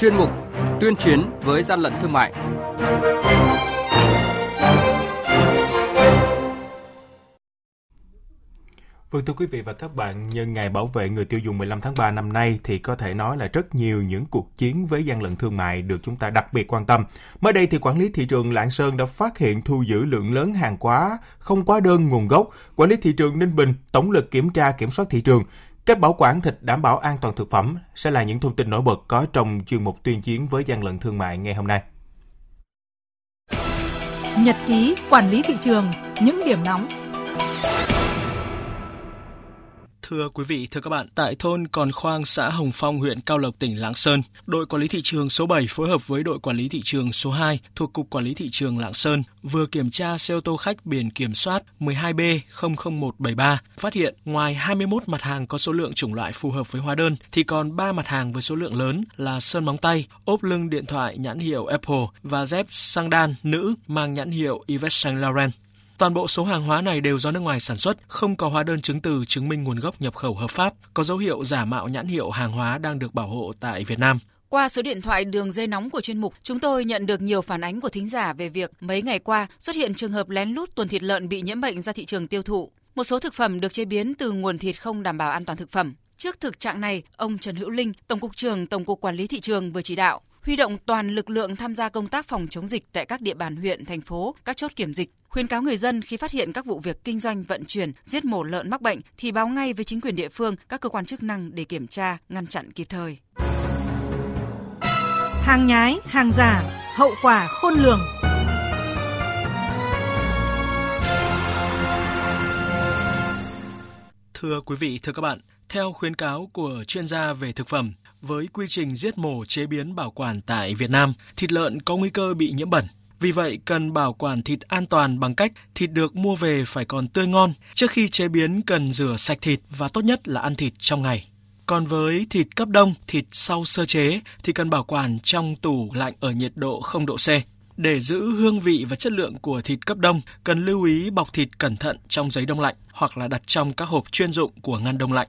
chuyên mục Tuyên chiến với gian lận thương mại. Vâng thưa quý vị và các bạn, nhân ngày bảo vệ người tiêu dùng 15 tháng 3 năm nay thì có thể nói là rất nhiều những cuộc chiến với gian lận thương mại được chúng ta đặc biệt quan tâm. Mới đây thì quản lý thị trường Lạng Sơn đã phát hiện thu giữ lượng lớn hàng hóa không quá đơn nguồn gốc. Quản lý thị trường Ninh Bình tổng lực kiểm tra kiểm soát thị trường. Cách bảo quản thịt đảm bảo an toàn thực phẩm sẽ là những thông tin nổi bật có trong chuyên mục tuyên chiến với gian lận thương mại ngày hôm nay. Nhật ký quản lý thị trường, những điểm nóng Thưa quý vị, thưa các bạn, tại thôn Còn Khoang, xã Hồng Phong, huyện Cao Lộc, tỉnh Lạng Sơn, đội quản lý thị trường số 7 phối hợp với đội quản lý thị trường số 2 thuộc Cục Quản lý Thị trường Lạng Sơn vừa kiểm tra xe ô tô khách biển kiểm soát 12B00173, phát hiện ngoài 21 mặt hàng có số lượng chủng loại phù hợp với hóa đơn thì còn 3 mặt hàng với số lượng lớn là sơn móng tay, ốp lưng điện thoại nhãn hiệu Apple và dép sang đan nữ mang nhãn hiệu Yves Saint Laurent. Toàn bộ số hàng hóa này đều do nước ngoài sản xuất, không có hóa đơn chứng từ chứng minh nguồn gốc nhập khẩu hợp pháp, có dấu hiệu giả mạo nhãn hiệu hàng hóa đang được bảo hộ tại Việt Nam. Qua số điện thoại đường dây nóng của chuyên mục, chúng tôi nhận được nhiều phản ánh của thính giả về việc mấy ngày qua xuất hiện trường hợp lén lút tuần thịt lợn bị nhiễm bệnh ra thị trường tiêu thụ. Một số thực phẩm được chế biến từ nguồn thịt không đảm bảo an toàn thực phẩm. Trước thực trạng này, ông Trần Hữu Linh, Tổng cục trưởng Tổng cục Quản lý thị trường vừa chỉ đạo huy động toàn lực lượng tham gia công tác phòng chống dịch tại các địa bàn huyện, thành phố, các chốt kiểm dịch, khuyến cáo người dân khi phát hiện các vụ việc kinh doanh vận chuyển, giết mổ lợn mắc bệnh thì báo ngay với chính quyền địa phương, các cơ quan chức năng để kiểm tra, ngăn chặn kịp thời. Hàng nhái, hàng giả, hậu quả khôn lường. Thưa quý vị, thưa các bạn, theo khuyến cáo của chuyên gia về thực phẩm, với quy trình giết mổ chế biến bảo quản tại Việt Nam, thịt lợn có nguy cơ bị nhiễm bẩn. Vì vậy, cần bảo quản thịt an toàn bằng cách thịt được mua về phải còn tươi ngon. Trước khi chế biến cần rửa sạch thịt và tốt nhất là ăn thịt trong ngày. Còn với thịt cấp đông, thịt sau sơ chế thì cần bảo quản trong tủ lạnh ở nhiệt độ 0 độ C. Để giữ hương vị và chất lượng của thịt cấp đông, cần lưu ý bọc thịt cẩn thận trong giấy đông lạnh hoặc là đặt trong các hộp chuyên dụng của ngăn đông lạnh.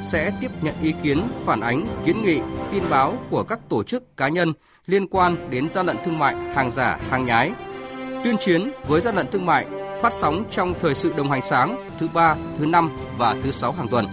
sẽ tiếp nhận ý kiến, phản ánh, kiến nghị, tin báo của các tổ chức cá nhân liên quan đến gian lận thương mại, hàng giả, hàng nhái. Tuyên chiến với gian lận thương mại phát sóng trong thời sự đồng hành sáng thứ ba, thứ năm và thứ sáu hàng tuần.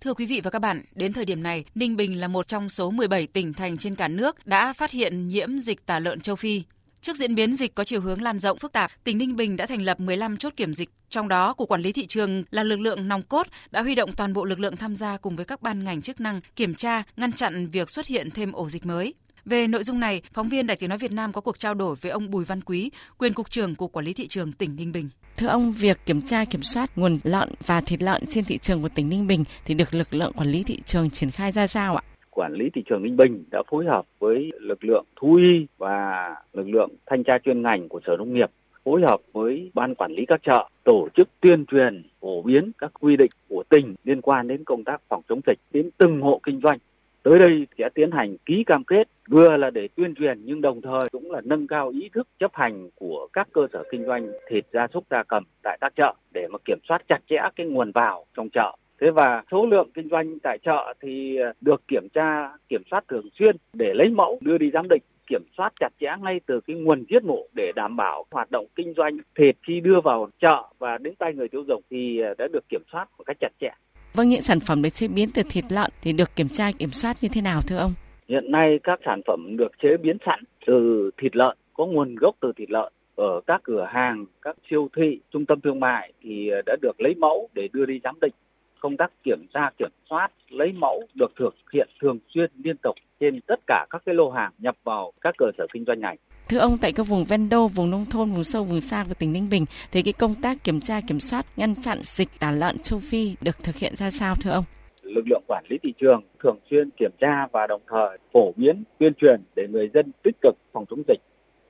Thưa quý vị và các bạn, đến thời điểm này, Ninh Bình là một trong số 17 tỉnh thành trên cả nước đã phát hiện nhiễm dịch tả lợn châu Phi. Trước diễn biến dịch có chiều hướng lan rộng phức tạp, tỉnh Ninh Bình đã thành lập 15 chốt kiểm dịch. Trong đó, Cục Quản lý Thị trường là lực lượng nòng cốt đã huy động toàn bộ lực lượng tham gia cùng với các ban ngành chức năng kiểm tra, ngăn chặn việc xuất hiện thêm ổ dịch mới. Về nội dung này, phóng viên Đài Tiếng Nói Việt Nam có cuộc trao đổi với ông Bùi Văn Quý, quyền Cục trưởng Cục Quản lý Thị trường tỉnh Ninh Bình. Thưa ông, việc kiểm tra kiểm soát nguồn lợn và thịt lợn trên thị trường của tỉnh Ninh Bình thì được lực lượng quản lý thị trường triển khai ra sao ạ? Quản lý thị trường Ninh Bình đã phối hợp với lực lượng thú y và lực lượng thanh tra chuyên ngành của Sở Nông nghiệp phối hợp với ban quản lý các chợ tổ chức tuyên truyền, phổ biến các quy định của tỉnh liên quan đến công tác phòng chống dịch đến từng hộ kinh doanh. Tới đây sẽ tiến hành ký cam kết, vừa là để tuyên truyền nhưng đồng thời cũng là nâng cao ý thức chấp hành của các cơ sở kinh doanh thịt gia súc gia cầm tại các chợ để mà kiểm soát chặt chẽ cái nguồn vào trong chợ. Thế và số lượng kinh doanh tại chợ thì được kiểm tra, kiểm soát thường xuyên để lấy mẫu đưa đi giám định kiểm soát chặt chẽ ngay từ cái nguồn giết mổ để đảm bảo hoạt động kinh doanh thịt khi đưa vào chợ và đến tay người tiêu dùng thì đã được kiểm soát một cách chặt chẽ. Vâng, những sản phẩm được chế biến từ thịt lợn thì được kiểm tra kiểm soát như thế nào thưa ông? Hiện nay các sản phẩm được chế biến sẵn từ thịt lợn có nguồn gốc từ thịt lợn ở các cửa hàng, các siêu thị, trung tâm thương mại thì đã được lấy mẫu để đưa đi giám định. Công tác kiểm tra, kiểm soát, lấy mẫu được thực hiện thường xuyên liên tục trên tất cả các cái lô hàng nhập vào các cơ sở kinh doanh này. Thưa ông, tại các vùng ven đô, vùng nông thôn, vùng sâu, vùng xa của tỉnh Ninh Bình, thì cái công tác kiểm tra, kiểm soát, ngăn chặn dịch tả lợn châu Phi được thực hiện ra sao thưa ông? lực lượng quản lý thị trường thường xuyên kiểm tra và đồng thời phổ biến tuyên truyền để người dân tích cực phòng chống dịch.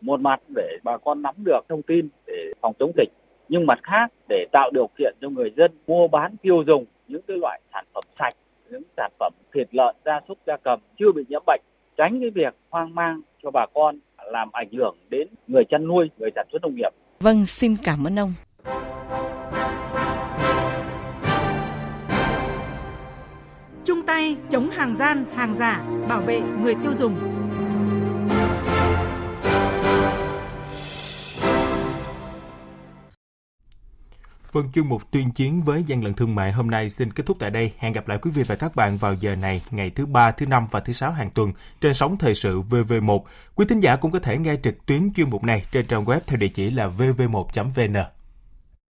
Một mặt để bà con nắm được thông tin để phòng chống dịch, nhưng mặt khác để tạo điều kiện cho người dân mua bán tiêu dùng những cái loại sản phẩm sạch, những sản phẩm thịt lợn, gia súc, gia cầm chưa bị nhiễm bệnh, tránh cái việc hoang mang cho bà con làm ảnh hưởng đến người chăn nuôi, người sản xuất nông nghiệp. Vâng, xin cảm ơn ông. chung tay chống hàng gian, hàng giả, bảo vệ người tiêu dùng. Vâng, chuyên mục tuyên chiến với gian lận thương mại hôm nay xin kết thúc tại đây. Hẹn gặp lại quý vị và các bạn vào giờ này ngày thứ ba, thứ năm và thứ sáu hàng tuần trên sóng thời sự VV1. Quý thính giả cũng có thể nghe trực tuyến chuyên mục này trên trang web theo địa chỉ là vv1.vn.